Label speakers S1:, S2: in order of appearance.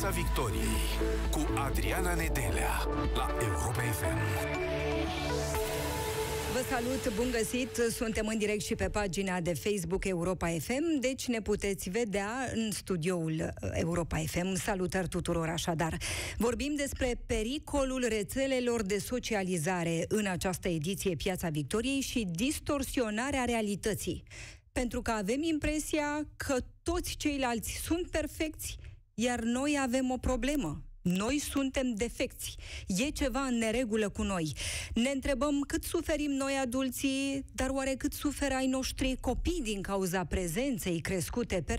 S1: Piața Victoriei cu Adriana Nedelea la Europa FM.
S2: Vă salut, bun găsit! Suntem în direct și pe pagina de Facebook Europa FM, deci ne puteți vedea în studioul Europa FM. Salutări tuturor așadar! Vorbim despre pericolul rețelelor de socializare în această ediție Piața Victoriei și distorsionarea realității. Pentru că avem impresia că toți ceilalți sunt perfecți, iar noi avem o problemă. Noi suntem defecți. E ceva în neregulă cu noi. Ne întrebăm cât suferim noi adulții, dar oare cât suferă ai noștri copii din cauza prezenței crescute pe